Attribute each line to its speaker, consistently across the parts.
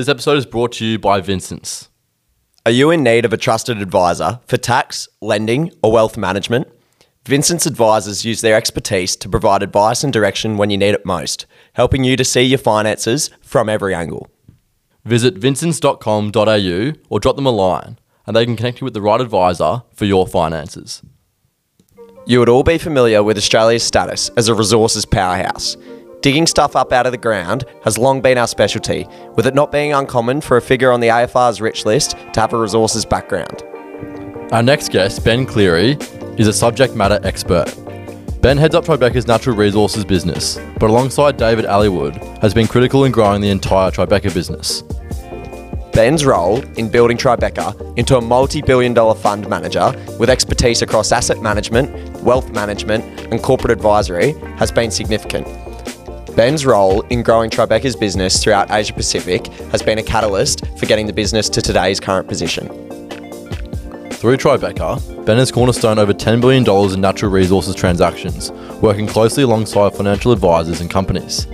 Speaker 1: This episode is brought to you by Vincent's.
Speaker 2: Are you in need of a trusted advisor for tax, lending, or wealth management? Vincent's advisors use their expertise to provide advice and direction when you need it most, helping you to see your finances from every angle.
Speaker 1: Visit vincents.com.au or drop them a line, and they can connect you with the right advisor for your finances.
Speaker 2: You would all be familiar with Australia's status as a resources powerhouse. Digging stuff up out of the ground has long been our specialty, with it not being uncommon for a figure on the AFR's rich list to have a resources background.
Speaker 1: Our next guest, Ben Cleary, is a subject matter expert. Ben heads up Tribeca's natural resources business, but alongside David Aylward, has been critical in growing the entire Tribeca business.
Speaker 2: Ben's role in building Tribeca into a multi billion dollar fund manager with expertise across asset management, wealth management, and corporate advisory has been significant. Ben's role in growing Tribeca's business throughout Asia Pacific has been a catalyst for getting the business to today's current position.
Speaker 1: Through Tribeca, Ben has cornerstone over $10 billion in natural resources transactions, working closely alongside financial advisors and companies.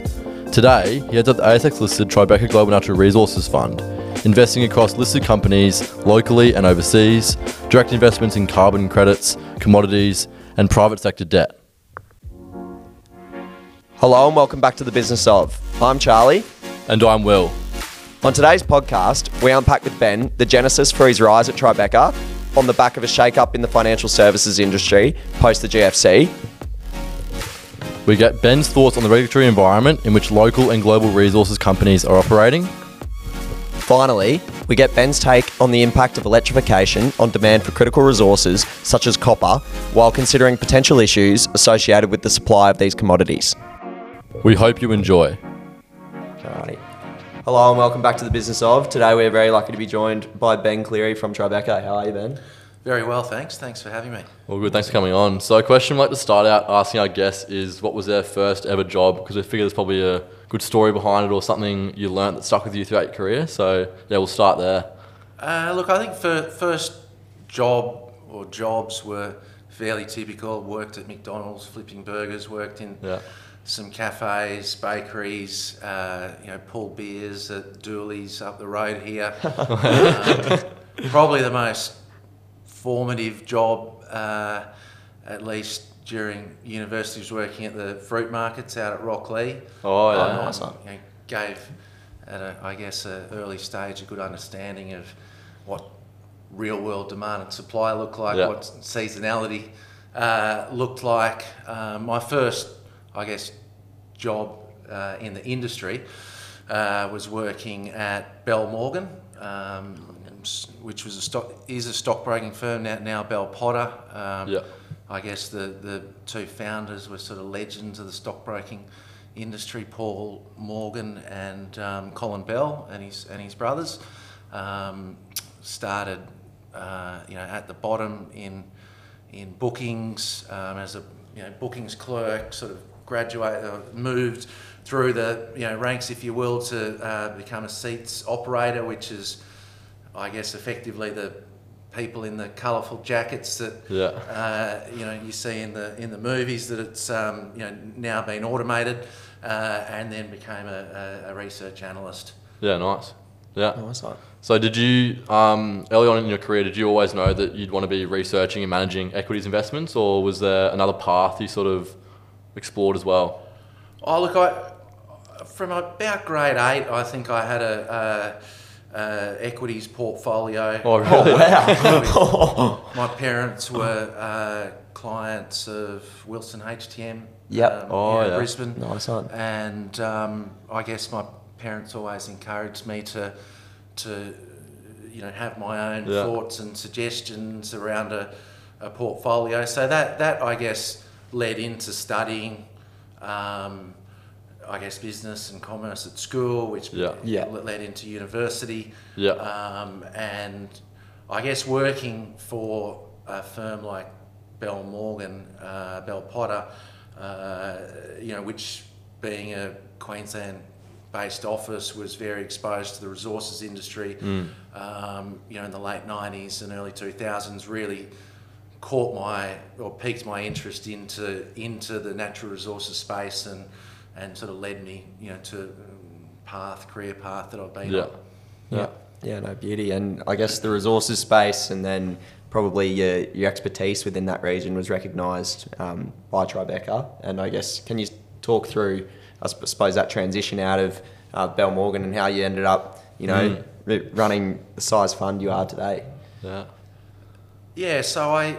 Speaker 1: Today, he heads up the ASX listed Tribeca Global Natural Resources Fund, investing across listed companies locally and overseas, direct investments in carbon credits, commodities, and private sector debt.
Speaker 2: Hello and welcome back to the business of. I'm Charlie.
Speaker 1: And I'm Will.
Speaker 2: On today's podcast, we unpack with Ben the genesis for his rise at Tribeca on the back of a shake-up in the financial services industry post the GFC.
Speaker 1: We get Ben's thoughts on the regulatory environment in which local and global resources companies are operating.
Speaker 2: Finally, we get Ben's take on the impact of electrification on demand for critical resources such as copper, while considering potential issues associated with the supply of these commodities.
Speaker 1: We hope you enjoy.
Speaker 2: Alrighty. Hello and welcome back to the business of. Today we're very lucky to be joined by Ben Cleary from Tribeca. How are you, Ben?
Speaker 3: Very well, thanks. Thanks for having me.
Speaker 1: Well, good. Thanks for coming on. So, a question I'd like to start out asking our guests is what was their first ever job? Because we figure there's probably a good story behind it or something you learnt that stuck with you throughout your career. So, yeah, we'll start there.
Speaker 3: Uh, look, I think for first job or jobs were fairly typical. Worked at McDonald's, flipping burgers. Worked in
Speaker 1: Yeah.
Speaker 3: Some cafes, bakeries. Uh, you know, pull beers at Dooley's up the road here. um, probably the most formative job, uh, at least during university, was working at the fruit markets out at Rocklea.
Speaker 1: Oh, yeah.
Speaker 3: Um,
Speaker 2: nice one.
Speaker 3: you know, gave, at a, I guess, an early stage, a good understanding of what real world demand and supply look like,
Speaker 1: Yeah.
Speaker 3: what seasonality uh, looked like. Um, my first, I guess, job uh, in the industry uh, was working at Bell Morgan. Um, which was a stock is a stockbroking firm now, now Bell Potter. Um,
Speaker 1: Yeah.
Speaker 3: I guess the, the two founders were sort of legends of the stockbroking industry, Paul Morgan and um, Colin Bell and his and his brothers. Um, started, uh, you know, at the bottom in in bookings um, as a you know bookings clerk, sort of graduate, uh, moved through the you know ranks, if you will, to uh, become a seats operator, which is, I guess, effectively the people in the colourful jackets that
Speaker 1: Yeah.
Speaker 3: uh, you know you see in the in the movies that it's um, you know now been automated, uh, and then became a, a, a research analyst.
Speaker 1: Yeah, nice. Yeah.
Speaker 2: Nice one.
Speaker 1: So, did you, um, early on in your career, did you always know that you'd want to be researching and managing equities investments, or was there another path you sort of explored as well?
Speaker 3: Oh, look, I, from about grade eight, I think I had a, a, a equities portfolio.
Speaker 1: Oh, really?
Speaker 2: Wow.
Speaker 3: My parents were uh, clients of Wilson HTM.
Speaker 2: Yep.
Speaker 3: um,
Speaker 1: Oh, yeah.
Speaker 3: Brisbane.
Speaker 2: Nice one.
Speaker 3: And um, I guess my parents always encouraged me to, to you know, have my own
Speaker 1: Yeah.
Speaker 3: thoughts and suggestions around a, a portfolio. So that, that I guess led into studying. Um, I guess business and commerce at school, which
Speaker 1: Yeah.
Speaker 2: Yeah.
Speaker 3: led into university.
Speaker 1: Yeah.
Speaker 3: Um, and I guess working for a firm like Bell Morgan, uh, Bell Potter, uh, you know, which being a Queensland based office was very exposed to the resources industry, um, you know, in the late 90s and early 2000s, really caught my or piqued my interest into into the natural resources space and and sort of led me, you know, to um, path career path that I've been
Speaker 1: Yeah.
Speaker 3: on.
Speaker 2: Yeah. Yeah, no beauty, and I guess the resources space, and then probably your, your expertise within that region was recognised um, by Tribeca. And I guess can you talk through, I suppose, that transition out of uh, Bell Morgan and how you ended up, you know, r- running the size fund you are today?
Speaker 1: Yeah.
Speaker 3: Yeah, so I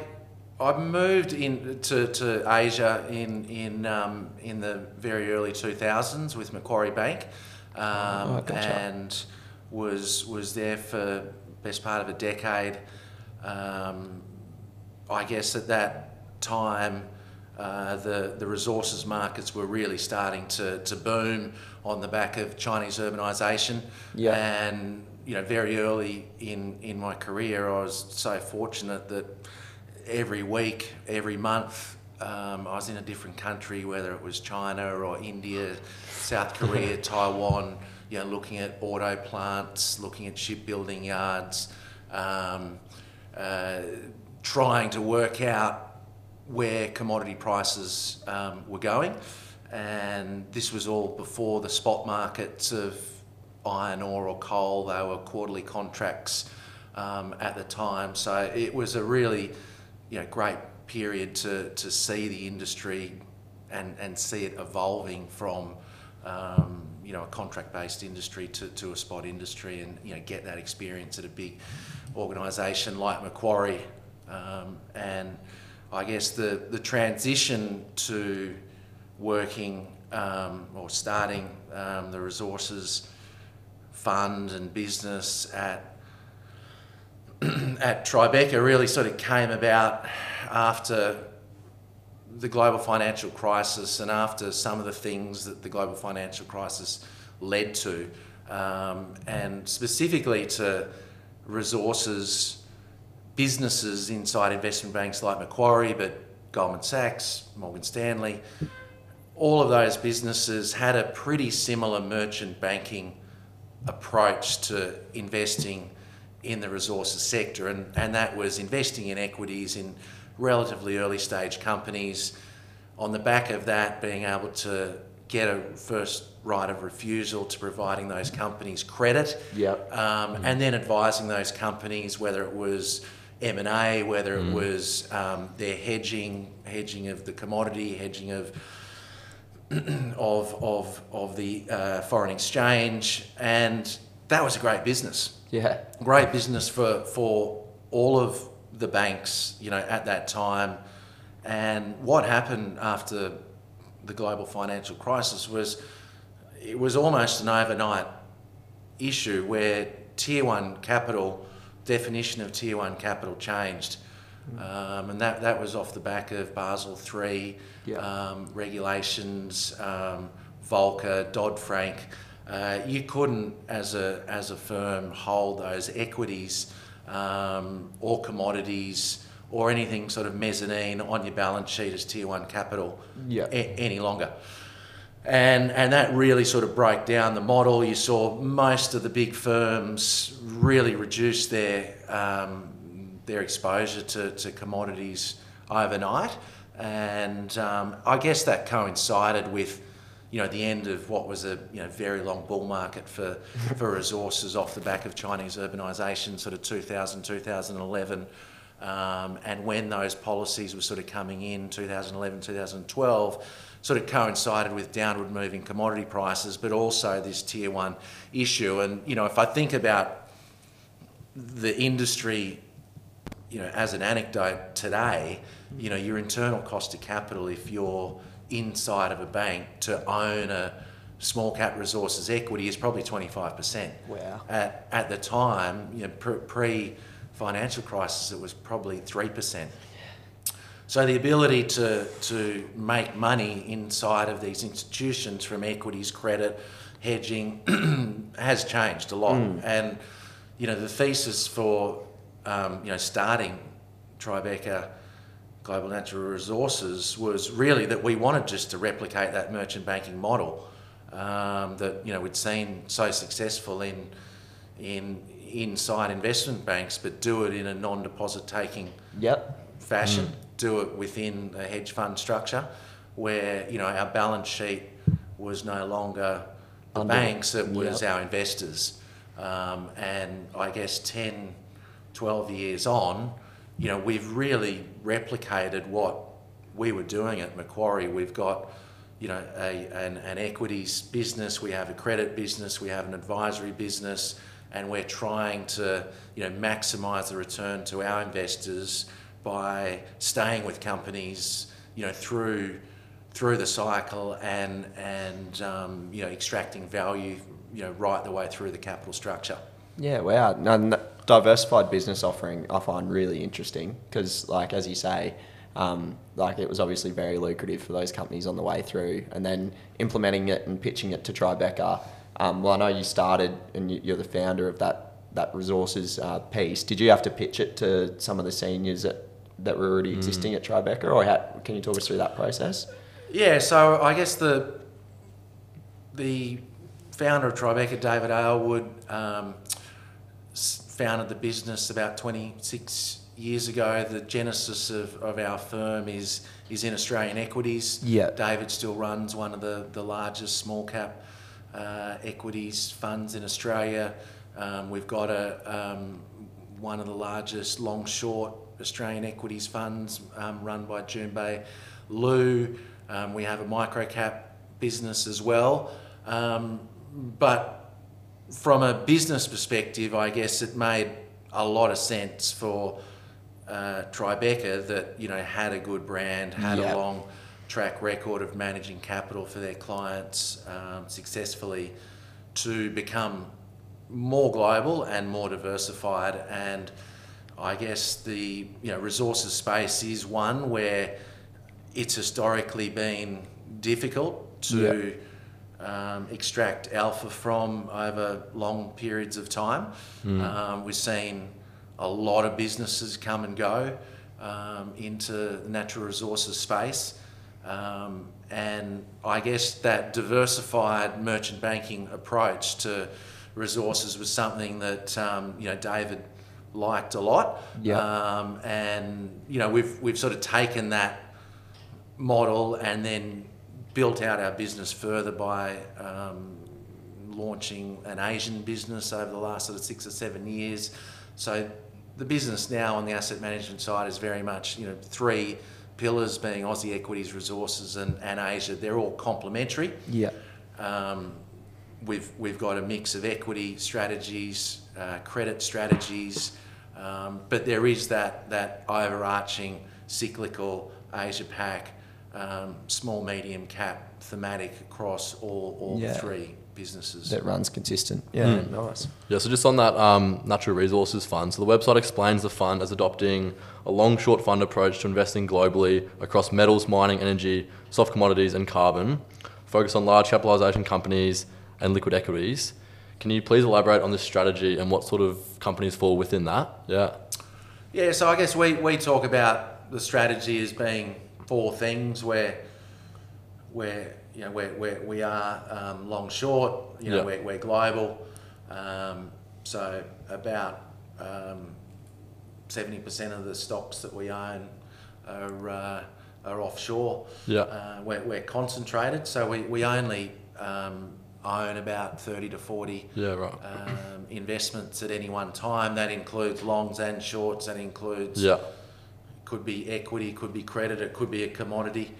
Speaker 3: I moved in to, to Asia in in um, in the very early two thousands with Macquarie Bank, um,
Speaker 2: Oh, gotcha.
Speaker 3: and was was there for best part of a decade. Um, I guess at that time, uh, the the resources markets were really starting to, to boom on the back of Chinese urbanisation.
Speaker 2: Yeah.
Speaker 3: And you know, very early in in my career, I was so fortunate that every week, every month, um, I was in a different country, whether it was China or India, South Korea, Taiwan. You know, looking at auto plants, looking at shipbuilding yards. Um, uh, trying to work out where commodity prices um, were going. And this was all before the spot markets of iron ore or coal. They were quarterly contracts um, at the time. So it was a really you know, great period to, to see the industry and, and see it evolving from um, you know, a contract-based industry to, to a spot industry and, you know, get that experience at a big organisation like Macquarie. Um, and I guess the, the transition to working um, or starting um, the resources fund and business at at Tribeca really sort of came about after the global financial crisis and after some of the things that the global financial crisis led to, um, and specifically to resources businesses inside investment banks like Macquarie, but Goldman Sachs, Morgan Stanley, all of those businesses had a pretty similar merchant banking approach to investing in the resources sector, and, and that was investing in equities in relatively early stage companies. On the back of that, being able to get a first right of refusal to providing those companies credit,
Speaker 2: Yep.
Speaker 3: um, and then advising those companies whether it was M and A, whether it was um, their hedging, hedging of the commodity, hedging of of of of the uh, foreign exchange, and that was a great business
Speaker 2: Yeah.
Speaker 3: great business for for all of the banks, you know, at that time. And what happened after the global financial crisis was it was almost an overnight issue where tier one capital definition of tier one capital changed. Um, and that, that was off the back of Basel III
Speaker 2: Yeah.
Speaker 3: um, regulations, um, Volcker, Dodd Frank. Uh, you couldn't, as a, as a firm, hold those equities um, or commodities or anything sort of mezzanine on your balance sheet as tier one capital
Speaker 2: Yeah.
Speaker 3: a- any longer. And, and that really sort of broke down the model. You saw most of the big firms really reduce their, um, their exposure to, to commodities overnight. And um, I guess that coincided with you know, the end of what was a you know, very long bull market for, for resources off the back of Chinese urbanisation, sort of 2000, 2011. Um, and when those policies were sort of coming in, 2011, 2012, sort of coincided with downward moving commodity prices, but also this tier one issue. And, you know, if I think about the industry, you know, as an anecdote today, you know, your internal cost of capital, if you're inside of a bank to own a small cap resources equity is probably 25%.
Speaker 2: Wow.
Speaker 3: At, at the time, you know, pre financial crisis, it was probably 3%. So the ability to, to make money inside of these institutions from equities, credit, hedging has changed a lot. And, you know, the thesis for, um, you know, starting Tribeca Global Natural Resources was really that we wanted just to replicate that merchant banking model um, that, you know, we'd seen so successful in, in inside investment banks, but do it in a non-deposit taking
Speaker 2: Yep.
Speaker 3: fashion. Do it within a hedge fund structure, where you know our balance sheet was no longer the
Speaker 2: Under-
Speaker 3: banks; it was
Speaker 2: yep.
Speaker 3: our investors. Um, and I guess 10, 12 years on, you know, we've really replicated what we were doing at Macquarie. We've got, you know, a, an, an equities business, we have a credit business, we have an advisory business, and we're trying to, you know, maximise the return to our investors by staying with companies, you know, through through the cycle and and um, you know extracting value, you know, right the way through the capital structure.
Speaker 2: Yeah, wow. No, no, diversified business offering I find really interesting because, like as you say, um, like it was obviously very lucrative for those companies on the way through, and then implementing it and pitching it to Tribeca. Um, well, I know you started and you- you're the founder of that that resources uh, piece. Did you have to pitch it to some of the seniors that that were already existing at Tribeca, or how, can you talk us through that process?
Speaker 3: Yeah, so I guess the the founder of Tribeca, David Aylward, um, founded the business about 26 years ago. The genesis of, of our firm is is in Australian equities.
Speaker 2: Yeah.
Speaker 3: David still runs one of the, the largest small cap uh, equities funds in Australia. Um, we've got a um, one of the largest long short Australian equities funds um, run by Jun Bei Liu. Um, we have a micro cap business as well. Um, but from a business perspective, I guess it made a lot of sense for uh, Tribeca that you know had a good brand, had
Speaker 2: Yeah.
Speaker 3: a long track record of managing capital for their clients um, successfully, to become more global and more diversified. And I guess the you know resources space is one where it's historically been difficult to um, extract alpha from over long periods of time. Um, we've seen a lot of businesses come and go um, into the natural resources space. Um, and I guess that diversified merchant banking approach to resources was something that um, you know David liked a lot.
Speaker 2: Yeah.
Speaker 3: Um, and you know we've we've sort of taken that model and then built out our business further by um, launching an Asian business over the last sort of six or seven years. So the business now on the asset management side is very much, you know, three pillars being Aussie equities, resources, and, and Asia. They're all complementary.
Speaker 2: Yeah.
Speaker 3: Um, we've we've got a mix of equity strategies, uh, credit strategies, um, but there is that that overarching cyclical Asia Pac, um, small medium cap thematic across all all
Speaker 2: Yeah.
Speaker 3: three businesses.
Speaker 2: That runs consistent. Yeah, nice.
Speaker 1: Yeah, so just on that um, natural resources fund, so the website explains the fund as adopting a long short fund approach to investing globally across metals, mining, energy, soft commodities, and carbon, focus on large capitalisation companies and liquid equities. Can you please elaborate on this strategy and what sort of companies fall within that? Yeah.
Speaker 3: Yeah, so I guess we, we talk about the strategy as being four things where where you know where, where we are um, long short, you know
Speaker 1: Yeah.
Speaker 3: we're, we're global, um, so about um, seventy percent of the stocks that we own are uh, are offshore.
Speaker 1: Yeah.
Speaker 3: Uh, we're, we're concentrated, so we, we only um, own about thirty to forty
Speaker 1: Yeah, right.
Speaker 3: um, investments at any one time. That includes longs and shorts. That includes
Speaker 1: Yeah.
Speaker 3: Could be equity, could be credit, it could be a commodity.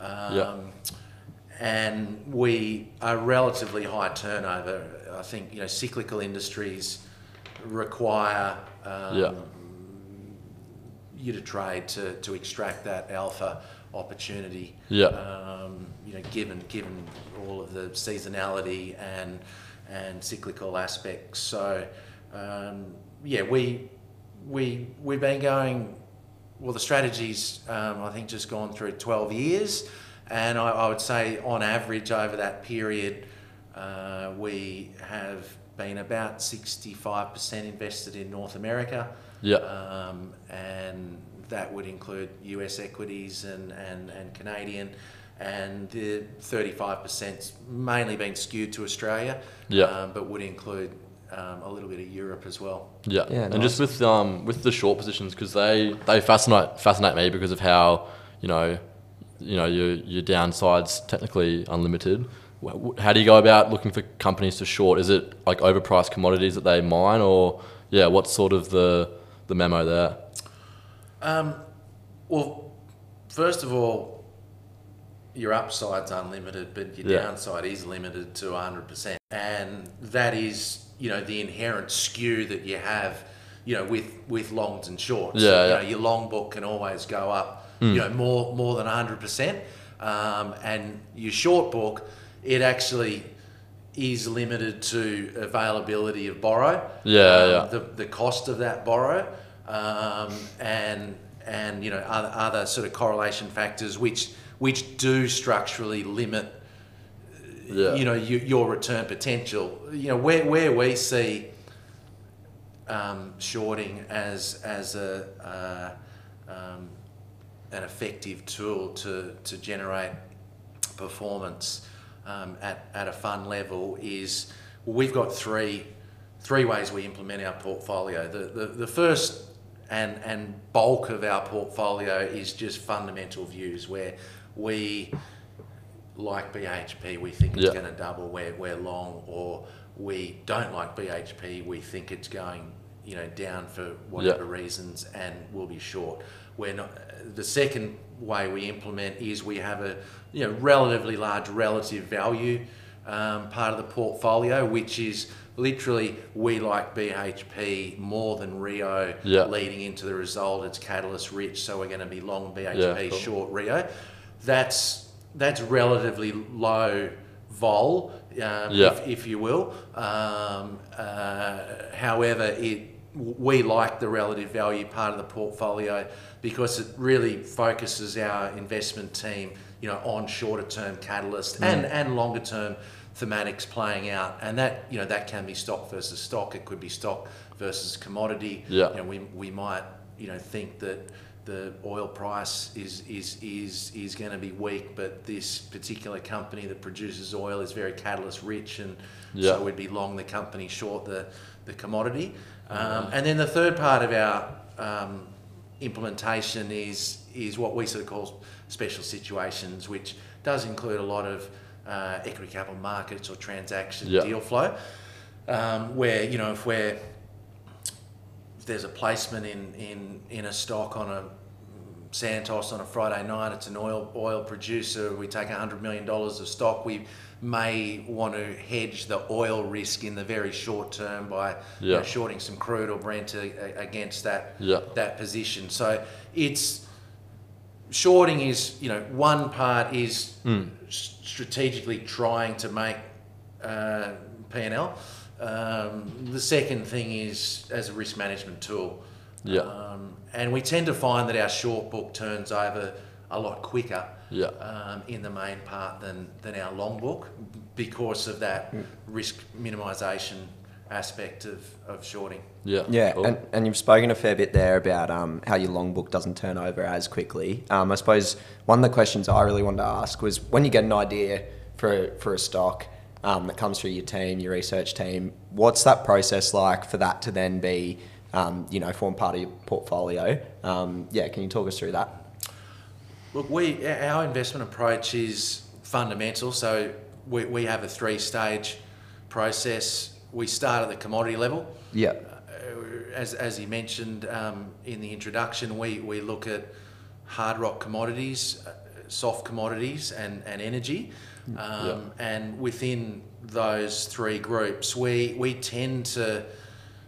Speaker 3: Um,
Speaker 1: Yeah.
Speaker 3: And we are relatively high turnover. I think you know cyclical industries require um,
Speaker 1: Yeah.
Speaker 3: you to trade to, to extract that alpha opportunity.
Speaker 1: Yeah.
Speaker 3: Um, you know, given given all of the seasonality and and cyclical aspects. So um, yeah, we we we've been going. Well, the strategy's um, I think just gone through twelve years, and I, I would say on average over that period, uh, we have been about sixty-five percent invested in North America.
Speaker 1: Yeah.
Speaker 3: Um, and that would include US equities and, and, and Canadian. And the 35% mainly been skewed to Australia,
Speaker 1: Yeah.
Speaker 3: um, but would include um, a little bit of Europe as well.
Speaker 1: Yeah,
Speaker 2: Yeah,
Speaker 1: and just with um with the short positions because they they fascinate fascinate me because of how you know you know your your downside's technically unlimited. how do you go about looking for companies to short? Is it like overpriced commodities that they mine, or yeah, what's sort of the the memo there?
Speaker 3: Um, well, first of all, your upside's unlimited, but your
Speaker 1: Yeah.
Speaker 3: downside is limited to 100%. And that is, you know, the inherent skew that you have, you know, with, with longs and shorts.
Speaker 1: Yeah,
Speaker 3: you
Speaker 1: yeah.
Speaker 3: know, your long book can always go up, you know, more, more than 100%. Um, and your short book, it actually is limited to availability of borrow.
Speaker 1: Yeah,
Speaker 3: um,
Speaker 1: yeah.
Speaker 3: The, the cost of that borrow, um, and and you know other, other sort of correlation factors which which do structurally limit
Speaker 1: Yeah.
Speaker 3: you know you, your return potential. You know where where we see um, shorting as as a uh, um, an effective tool to to generate performance um, at at a fund level is well, we've got three three ways we implement our portfolio. The the, the first and and bulk of our portfolio is just fundamental views where we like BHP, we think it's
Speaker 1: Yeah.
Speaker 3: going to double. We're, we're long, or we don't like BHP. We think it's going, you know, down for whatever reasons, and we'll be short. We're not. The second way we implement is we have a, you know, relatively large relative value um, part of the portfolio, which is literally we like BHP more than Rio
Speaker 1: Yeah.
Speaker 3: leading into the result. It's catalyst rich, so we're going to be long BHP,
Speaker 1: Yeah, cool.
Speaker 3: short Rio. That's that's relatively low vol, um,
Speaker 1: Yeah.
Speaker 3: if, if you will. Um, uh, however, it we like the relative value part of the portfolio because it really focuses our investment team, you know, on shorter term catalysts
Speaker 1: Mm.
Speaker 3: and and longer term thematics playing out, and that you know that can be stock versus stock. It could be stock versus commodity.
Speaker 1: Yeah.
Speaker 3: You know, we we might you know think that the oil price is is is is going to be weak, but this particular company that produces oil is very catalyst rich, and
Speaker 1: Yeah.
Speaker 3: so we'd be long the company, short the the commodity. Um, and then the third part of our um, implementation is is what we sort of call special situations, which does include a lot of uh, equity capital markets or transaction
Speaker 1: Yeah.
Speaker 3: deal flow, um, where you know if we're there's a placement in, in, in a stock on a Santos on a Friday night, it's an oil oil producer. We take hundred million dollars of stock. We may want to hedge the oil risk in the very short term by you know, shorting some crude or Brent against that
Speaker 1: Yeah.
Speaker 3: that position. So it's shorting is you know one part is s- strategically trying to make uh, P and L. Um, the second thing is as a risk management tool.
Speaker 1: Yeah.
Speaker 3: Um, and we tend to find that our short book turns over a lot quicker
Speaker 1: Yeah.
Speaker 3: um, in the main part than, than our long book because of that risk minimisation aspect of, of shorting.
Speaker 1: Yeah.
Speaker 2: Yeah,
Speaker 1: cool.
Speaker 2: and, and you've spoken a fair bit there about um, how your long book doesn't turn over as quickly. Um, I suppose one of the questions I really wanted to ask was when you get an idea for, for a stock um, that comes through your team, your research team, what's that process like for that to then be, um, you know, form part of your portfolio? Um, yeah, can you talk us through that?
Speaker 3: Look, we our investment approach is fundamental. So we, we have a three stage process. We start at the commodity level.
Speaker 2: Yeah,
Speaker 3: Uh, as, as he mentioned um, in the introduction, we, we look at hard rock commodities, uh, soft commodities, and, and energy. Um, And within those three groups, we, we tend to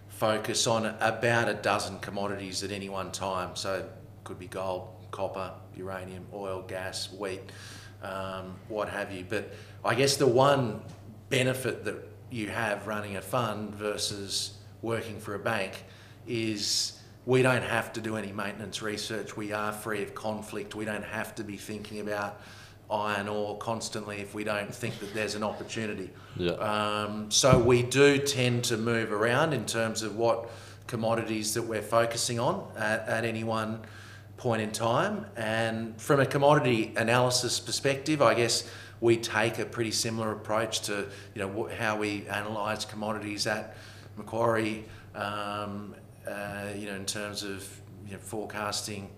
Speaker 3: focus on about a dozen commodities at any one time. So it could be gold, copper, uranium, oil, gas, wheat, um, what have you. But I guess the one benefit that you have running a fund versus working for a bank is we don't have to do any maintenance research. We are free of conflict. We don't have to be thinking about iron ore constantly if we don't think that there's an opportunity.
Speaker 1: Yeah.
Speaker 3: Um, so we do tend to move around in terms of what commodities that we're focusing on at, at any one point in time. And from a commodity analysis perspective, I guess we take a pretty similar approach to you know how we analyse commodities at Macquarie. Um, uh, you know, in terms of you know, forecasting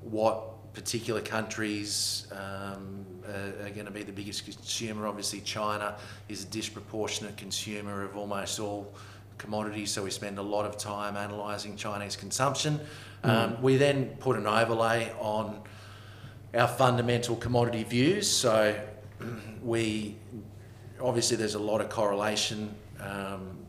Speaker 3: what particular countries um, are, are going to be the biggest consumer. Obviously, China is a disproportionate consumer of almost all commodities, so we spend a lot of time analysing Chinese consumption. Um, we then put an overlay on our fundamental commodity views. So we obviously there's a lot of correlation um,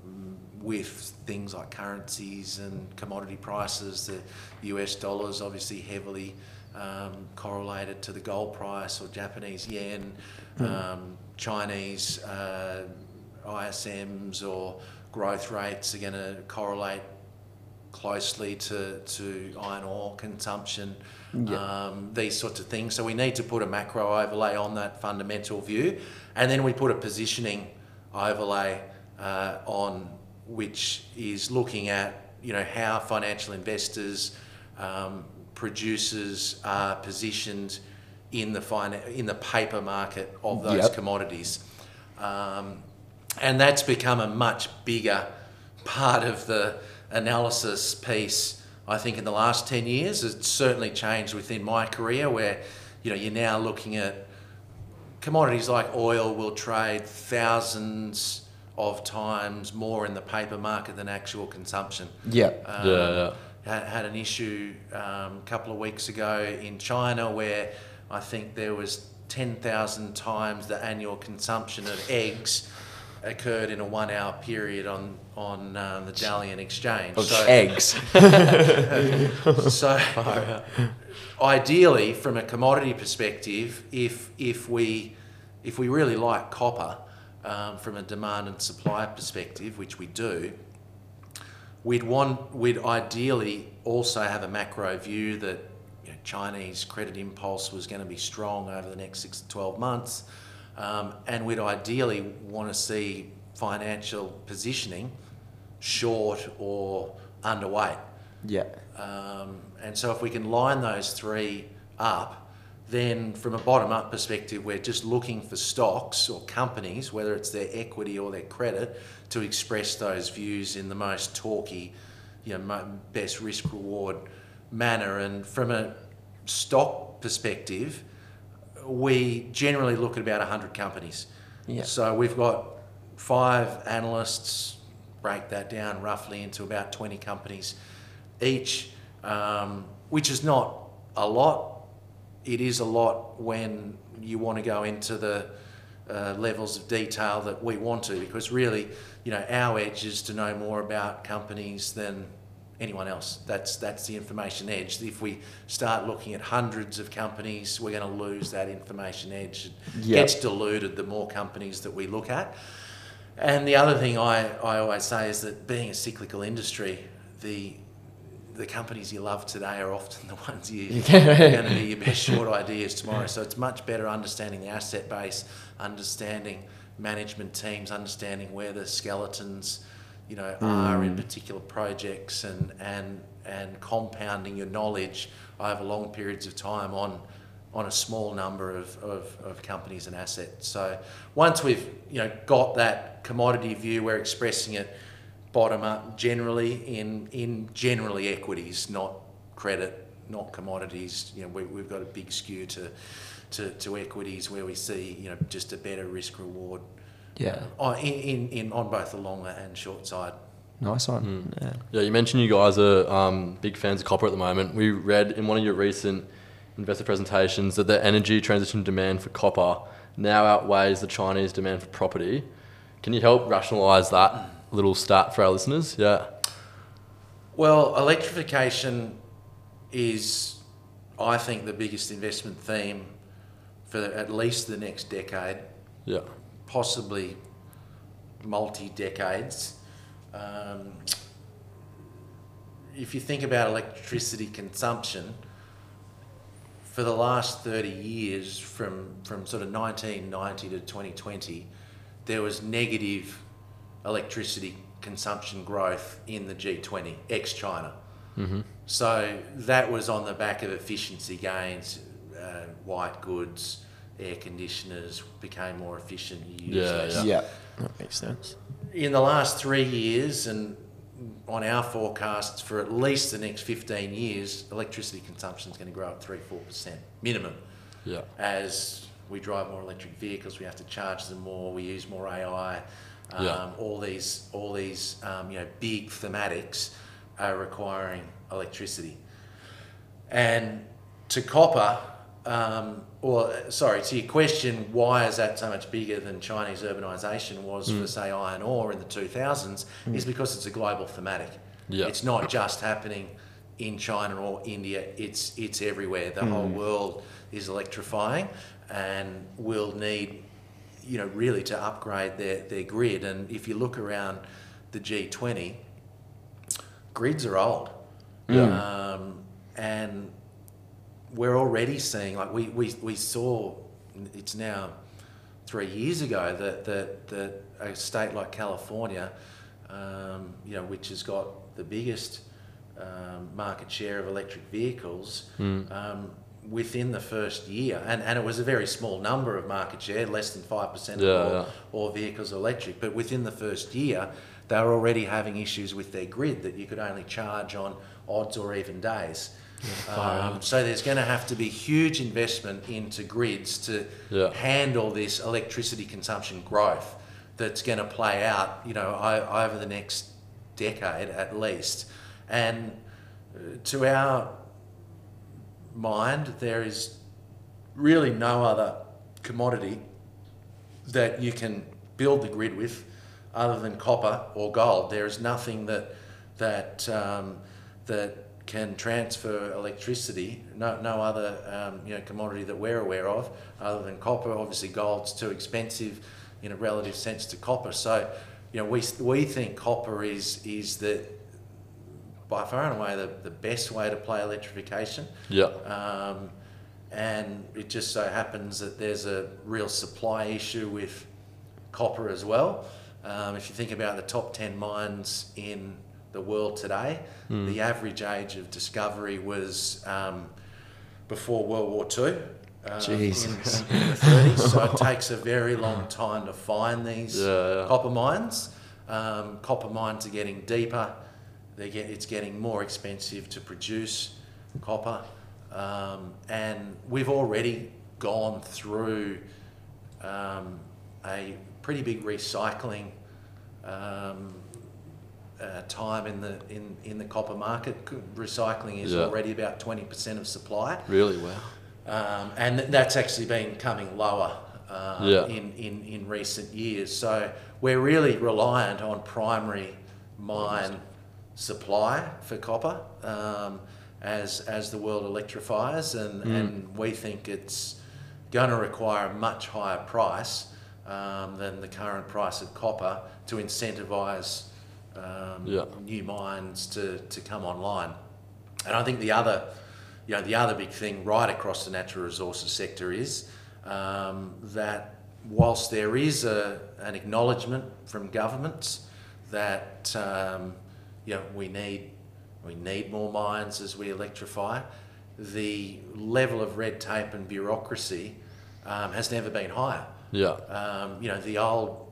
Speaker 3: with things like currencies and commodity prices. The US dollar is obviously heavily um, correlated to the gold price or Japanese yen, um, Chinese uh, ISMs or growth rates are going to correlate closely to, to iron ore consumption, um, these sorts of things. So we need to put a macro overlay on that fundamental view, and then we put a positioning overlay uh, on which is looking at you know how financial investors, um, producers are positioned in the fina- in the paper market of those
Speaker 2: Yep.
Speaker 3: commodities. Um, and that's become a much bigger part of the analysis piece. I think in the last ten years, it's certainly changed within my career, where you know you're now looking at commodities like oil will trade thousands of times more in the paper market than actual consumption.
Speaker 2: Yeah.
Speaker 3: Um,
Speaker 1: Yeah, yeah.
Speaker 3: Had, had an issue um, a couple of weeks ago in China where I think there was 10,000 times the annual consumption of eggs occurred in a one hour period on, on um, the Dalian exchange.
Speaker 2: Of
Speaker 3: So-
Speaker 2: eggs.
Speaker 3: so, ideally, from a commodity perspective, if if we if we really like copper, um, from a demand and supply perspective, which we do, we'd want we'd ideally also have a macro view that you know, Chinese credit impulse was going to be strong over the next six to twelve months, um, and we'd ideally want to see financial positioning short or underweight.
Speaker 2: Yeah.
Speaker 3: Um, and so if we can line those three up, then from a bottom up perspective, we're just looking for stocks or companies, whether it's their equity or their credit, to express those views in the most talky, you know, best risk reward manner. And from a stock perspective, we generally look at about 100 companies.
Speaker 2: Yeah.
Speaker 3: So we've got five analysts, break that down roughly into about 20 companies each, um, which is not a lot. It is a lot when you want to go into the uh, levels of detail that we want to, because really, you know, our edge is to know more about companies than anyone else. That's that's the information edge. If we start looking at hundreds of companies, we're going to lose that information edge. It
Speaker 2: Yep.
Speaker 3: gets diluted the more companies that we look at. And the other thing I, I always say is that being a cyclical industry, the the companies you love today are often the ones you, are going to be your best short ideas tomorrow. So it's much better understanding the asset base, understanding management teams, understanding where the skeletons, you know, are in mm. particular projects, and and and compounding your knowledge over long periods of time on on a small number of, of, of companies and assets. So once we've you know got that commodity view, we're expressing it bottom up generally in in generally equities, not credit, not commodities. You know, we, we've got a big skew to, to to equities where we see you know just a better risk reward.
Speaker 2: Yeah.
Speaker 3: On, in, in, in on both the longer and short side.
Speaker 2: Nice one. Hmm. Yeah.
Speaker 1: Yeah, you mentioned you guys are um, big fans of copper at the moment. We read in one of your recent investor presentations that the energy transition demand for copper now outweighs the Chinese demand for property. Can you help rationalise that hmm. Little start for our listeners? Yeah.
Speaker 3: Well, electrification is, I think, the biggest investment theme for at least the next decade,
Speaker 1: Yeah.
Speaker 3: possibly multi decades. Um, if you think about electricity consumption, for the last 30 years, from, from sort of 1990 to 2020, there was negative electricity consumption growth in the G20, ex China. So that was on the back of efficiency gains, uh, white goods, air conditioners became more efficient.
Speaker 1: Yeah. Yeah.
Speaker 2: Yeah. That makes sense.
Speaker 3: In the last three years, and on our forecasts for at least the next 15 years, electricity consumption is going to grow at 3 4% minimum.
Speaker 1: Yeah.
Speaker 3: As we drive more electric vehicles, we have to charge them more, we use more AI. Um,
Speaker 1: Yeah.
Speaker 3: All these, all these um, you know, big thematics are requiring electricity. And to copper, um, or sorry, to your question, why is that so much bigger than Chinese urbanisation was for, say, iron ore in the 2000s, is because it's a global thematic.
Speaker 1: Yeah.
Speaker 3: It's not just happening in China or India, it's, it's everywhere. The whole world is electrifying and we'll need, you know, really to upgrade their, their grid. And if you look around the G20, grids are old. Um, and we're already seeing, like we, we, we saw, it's now three years ago that, that, that a state like California, um, you know, which has got the biggest um, market share of electric vehicles, um, within the first year, and, and it was a very small number of market share, less than 5%
Speaker 1: Yeah,
Speaker 3: of all,
Speaker 1: yeah.
Speaker 3: all vehicles electric, but within the first year, they were already having issues with their grid that you could only charge on odds or even days. Um, so there's going to have to be huge investment into grids to handle this electricity consumption growth that's going to play out, you know, over the next decade at least. And uh, to our mind, there is really no other commodity that you can build the grid with other than copper or gold. There is nothing that that um, that can transfer electricity. No, no other um, you know commodity that we're aware of other than copper. Obviously, gold's too expensive in a relative sense to copper. So, you know, we we think copper is is the by far and away the, the best way to play electrification.
Speaker 1: Yeah.
Speaker 3: Um, and it just so happens that there's a real supply issue with copper as well. Um, if you think about the top 10 mines in the world today, the average age of discovery was um, before World War II. Um,
Speaker 2: Jesus.
Speaker 3: In, in the 30s, so it takes a very long time to find these
Speaker 1: Yeah, yeah.
Speaker 3: copper mines. Um, copper mines are getting deeper. They get, it's getting more expensive to produce copper. Um, and we've already gone through um, a pretty big recycling um, uh, time in the in, in the copper market. Recycling is
Speaker 1: Yeah.
Speaker 3: already about twenty percent of supply,
Speaker 1: Really? Wow.
Speaker 3: um, and th- that's actually been coming lower uh,
Speaker 1: Yeah.
Speaker 3: in, in in recent years. So we're really reliant on primary mine supply for copper um, as as the world electrifies, and and we think it's going to require a much higher price um, than the current price of copper to incentivise um,
Speaker 1: Yeah.
Speaker 3: new mines to, to come online. And I think the other, you know, the other big thing right across the natural resources sector is um, that whilst there is a, an acknowledgement from governments that um, you know we need we need more mines as we electrify, the level of red tape and bureaucracy um, has never been higher.
Speaker 1: Yeah.
Speaker 3: Um, you know, the old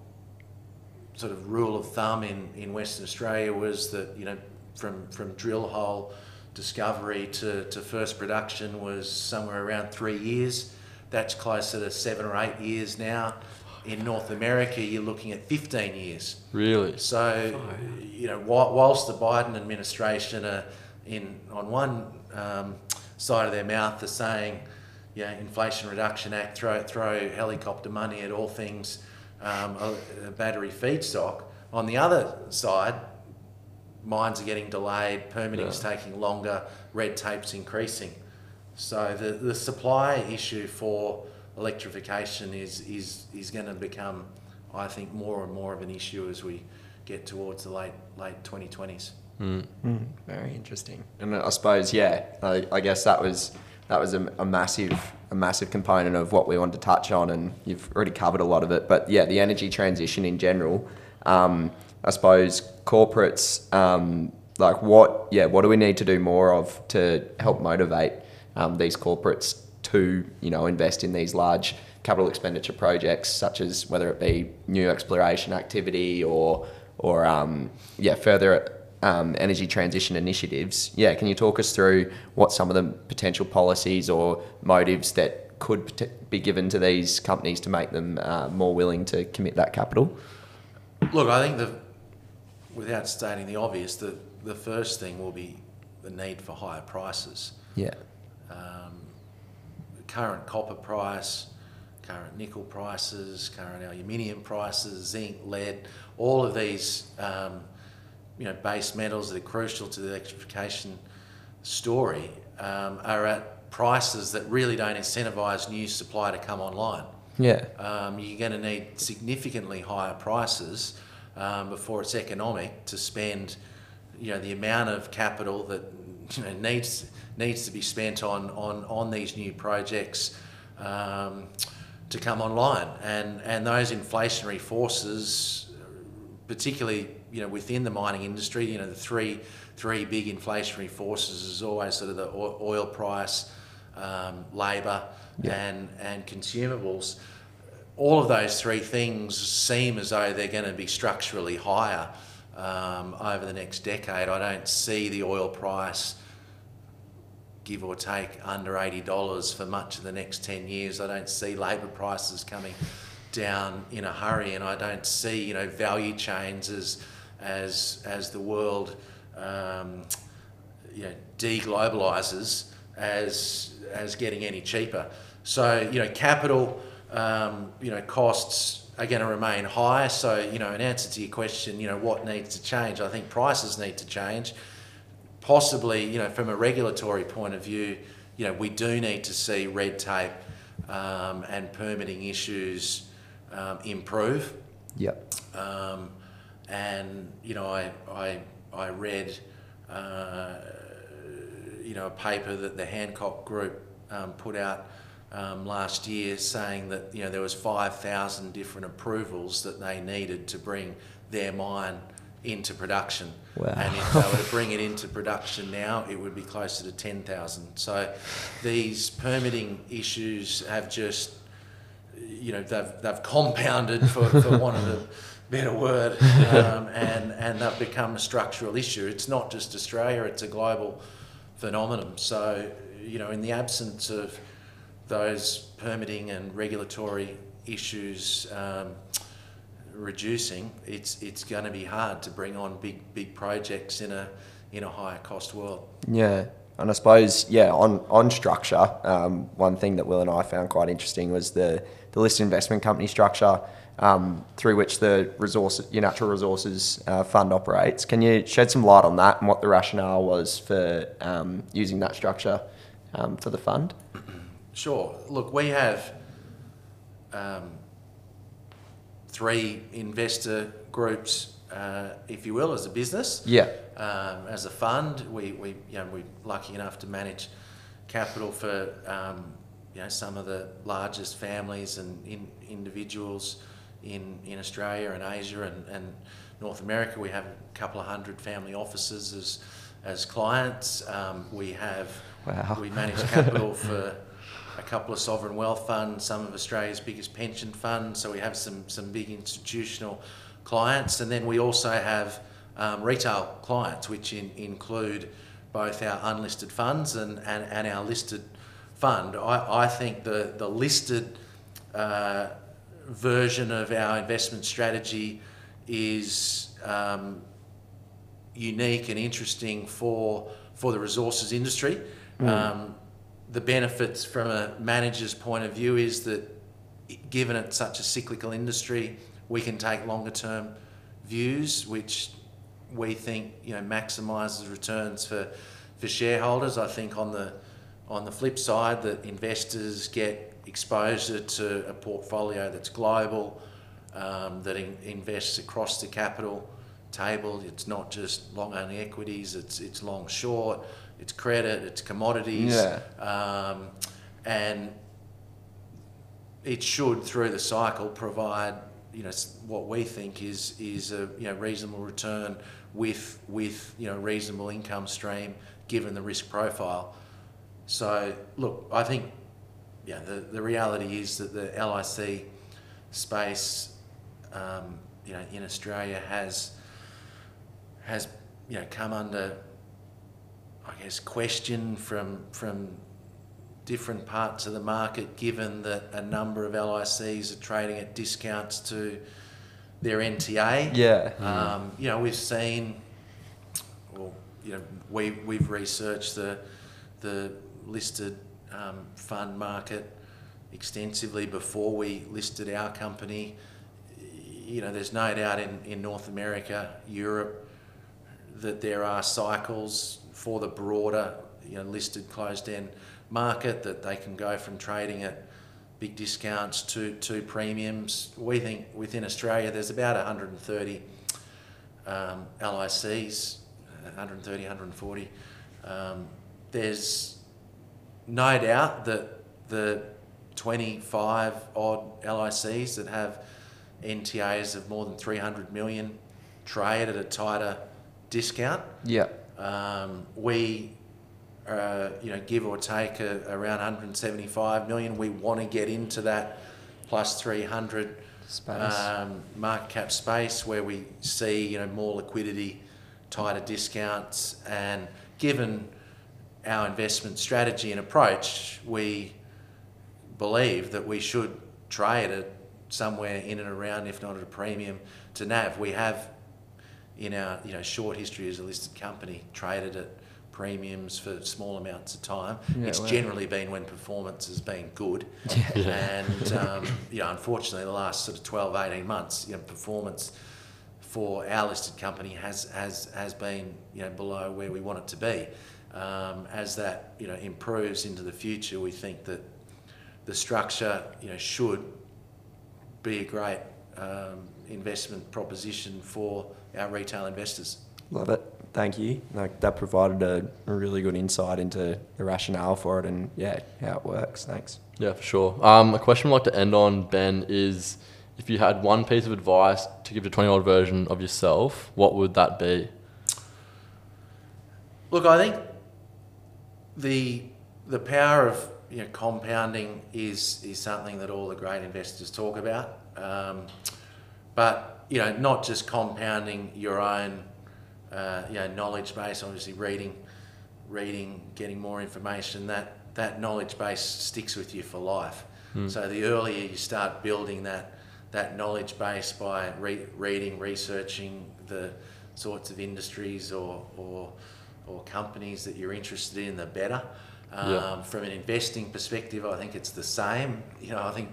Speaker 3: sort of rule of thumb in, in Western Australia was that, you know, from, from drill hole discovery to, to first production was somewhere around three years. That's closer to seven or eight years now. In North America, you're looking at 15 years.
Speaker 1: Really?
Speaker 3: So, you know, whilst the Biden administration are in on one um, side of their mouth are saying, you know, Inflation Reduction Act, throw throw helicopter money at all things um, a, a battery feedstock. On the other side, mines are getting delayed, permitting permitting's taking longer, red tape's increasing. So the, the supply issue for electrification is, is, is going to become, I think, more and more of an issue as we get towards the late late 2020s.
Speaker 2: Very interesting. And I suppose, yeah, I, I guess that was that was a, a massive a massive component of what we wanted to touch on, and you've already covered a lot of it. But yeah, the energy transition in general. Um, I suppose corporates, um, like what, yeah, what do we need to do more of to help motivate um, these corporates to, you know, invest in these large capital expenditure projects, such as whether it be new exploration activity or, or um, yeah, further um, energy transition initiatives. Yeah, can you talk us through what some of the potential policies or motives that could be given to these companies to make them uh, more willing to commit that capital?
Speaker 3: Look, I think the, without stating the obvious, the, the first thing will be the need for higher prices.
Speaker 2: Yeah.
Speaker 3: Um, current copper price, current nickel prices, current aluminium prices, zinc, lead, all of these um, you know, base metals that are crucial to the electrification story um, are at prices that really don't incentivise new supply to come online.
Speaker 2: Yeah.
Speaker 3: Um, you're going to need significantly higher prices um, before it's economic to spend, you know, the amount of capital that you know needs needs to be spent on on on these new projects um, to come online, and and those inflationary forces, particularly you know within the mining industry, you know the three three big inflationary forces is always sort of the oil price, um, labour,
Speaker 2: Yeah.
Speaker 3: and and consumables. All of those three things seem as though they're going to be structurally higher um, over the next decade. I don't see the oil price give or take under $80 for much of the next 10 years. I don't see labour prices coming down in a hurry, and I don't see you know value chains as as as the world um, you know deglobalizes as as getting any cheaper. So you know capital um, you know costs are going to remain high. So you know in answer to your question, you know what needs to change? I think prices need to change possibly, you know, from a regulatory point of view, you know, we do need to see red tape um, and permitting issues um, improve.
Speaker 2: Yep.
Speaker 3: Um, and you know, I I, I read uh, you know a paper that the Hancock Group um, put out um, last year saying that you know there was five thousand different approvals that they needed to bring their mine into production.
Speaker 2: Wow.
Speaker 3: And if they were to bring it into production now, it would be closer to 10,000. So these permitting issues have just, you know, they've, they've compounded, for, for want of a better word, um, and, and they've become a structural issue. It's not just Australia, it's a global phenomenon. So, you know, in the absence of those permitting and regulatory issues, um, reducing, it's it's going to be hard to bring on big big projects in a in a higher cost world.
Speaker 2: Yeah, and I suppose yeah on on structure, um, one thing that Will and I found quite interesting was the the listed investment company structure. Um, through which the resource, your natural resources uh, fund operates. Can you shed some light on that and what the rationale was for um, using that structure um, for the fund?
Speaker 3: Sure. Look, we have um, three investor groups, uh, if you will, as a business.
Speaker 2: Yeah.
Speaker 3: Um, as a fund, we, we you know we're lucky enough to manage capital for um, you know some of the largest families and in, individuals in in Australia and Asia and, and North America. We have a couple of hundred family offices as as clients. Um, we have
Speaker 2: Wow.
Speaker 3: we manage capital for a couple of sovereign wealth funds, some of Australia's biggest pension funds. So we have some some big institutional clients, and then we also have um, retail clients, which in, include both our unlisted funds and, and, and our listed fund. I, I think the the listed uh, version of our investment strategy is um, unique and interesting for for the resources industry. Um, the benefits from a manager's point of view is that given it's such a cyclical industry, we can take longer term views, which we think you know maximises returns for for shareholders. I think on the on the flip side, that investors get exposure to a portfolio that's global, um, that in, invests across the capital table. It's not just long only equities; it's it's long short, it's credit, it's commodities,
Speaker 2: Yeah.
Speaker 3: um, and it should through the cycle provide you know what we think is is a you know reasonable return with with you know reasonable income stream given the risk profile. So look, I think yeah the, the reality is that the LIC space um, you know in Australia has has you know, come under, I guess, question from from different parts of the market, given that a number of LICs are trading at discounts to their NTA.
Speaker 2: Yeah.
Speaker 3: Um, you know, we've seen, well, you know, we we've researched the the listed um, fund market extensively before we listed our company. You know, there's no doubt in, in North America, Europe, that there are cycles for the broader, you know, listed closed-end market that they can go from trading at big discounts to, to premiums. We think within Australia there's about 130 um, LICs, 130, 140. Um, there's no doubt that the 25 odd LICs that have NTAs of more than 300 million trade at a tighter discount.
Speaker 2: Yeah.
Speaker 3: Um, we, uh, you know, give or take a, around 175 million. We want to get into that plus 300
Speaker 2: Space.
Speaker 3: um, market cap space where we see, you know, more liquidity, tighter discounts, and given our investment strategy and approach, we believe that we should trade at somewhere in and around, if not at a premium to NAV. We have in our you know short history as a listed company traded at premiums for small amounts of time.
Speaker 2: Yeah,
Speaker 3: it's
Speaker 2: wow.
Speaker 3: generally been when performance has been good, and um, you know unfortunately the last sort of 12, 18 months, you know performance for our listed company has has has been you know below where we want it to be. Um, as that you know improves into the future, we think that the structure you know should be a great um, investment proposition for our retail investors.
Speaker 2: Love it. Thank you. Like that provided a, a really good insight into the rationale for it and yeah, how it works. Thanks.
Speaker 1: Yeah, for sure. Um, a question we'd like to end on, Ben, is if you had one piece of advice to give to a 20 year old version of yourself, what would that be?
Speaker 3: Look, I think the the power of you know, compounding is is something that all the great investors talk about. Um, but you know, not just compounding your own uh, you know knowledge base. Obviously, reading, reading, getting more information. That that knowledge base sticks with you for life. So the earlier you start building that that knowledge base by re- reading, researching the sorts of industries or, or or companies that you're interested in, the better. Um,
Speaker 1: Yeah.
Speaker 3: From an investing perspective, I think it's the same. You know, I think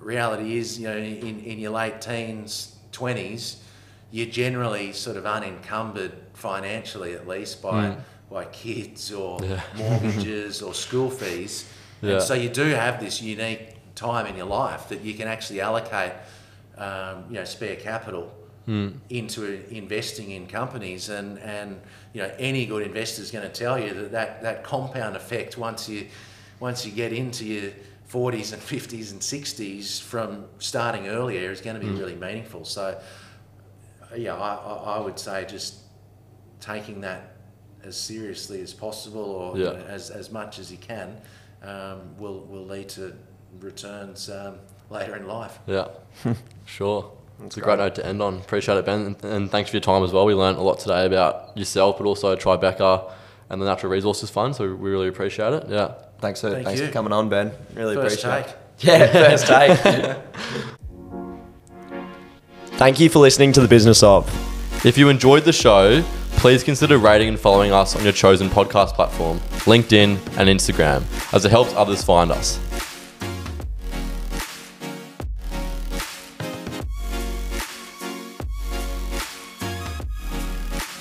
Speaker 3: reality is, you know, in, in your late teens, 20s, you're generally sort of unencumbered financially, at least by, by kids or
Speaker 1: Yeah.
Speaker 3: mortgages or school fees.
Speaker 1: Yeah.
Speaker 3: And so you do have this unique time in your life that you can actually allocate, um, you know, spare capital into investing in companies. And, and, you know, any good investor is going to tell you that, that that compound effect, once you, once you get into your 40s and 50s and 60s from starting earlier, is going to be really meaningful. So, yeah, I, I, I would say just taking that as seriously as possible or you
Speaker 1: Yeah.
Speaker 3: know, as, as much as you can um, will, will lead to returns um, later in life.
Speaker 1: Yeah, sure.
Speaker 2: That's
Speaker 1: it's a great
Speaker 2: great.
Speaker 1: note to end on. Appreciate it, Ben, and, and thanks for your time as well. We learned a lot today about yourself, but also Tribeca and the Natural Resources Fund, so we really appreciate it. Yeah.
Speaker 2: Thanks for
Speaker 3: Thank
Speaker 2: thanks
Speaker 3: you.
Speaker 2: for coming on, Ben. Really
Speaker 3: First
Speaker 2: appreciate
Speaker 3: take.
Speaker 2: it. Yeah, first take. Thank you for listening to the business of.
Speaker 1: If you enjoyed the show, please consider rating and following us on your chosen podcast platform, LinkedIn and Instagram, as it helps others find us.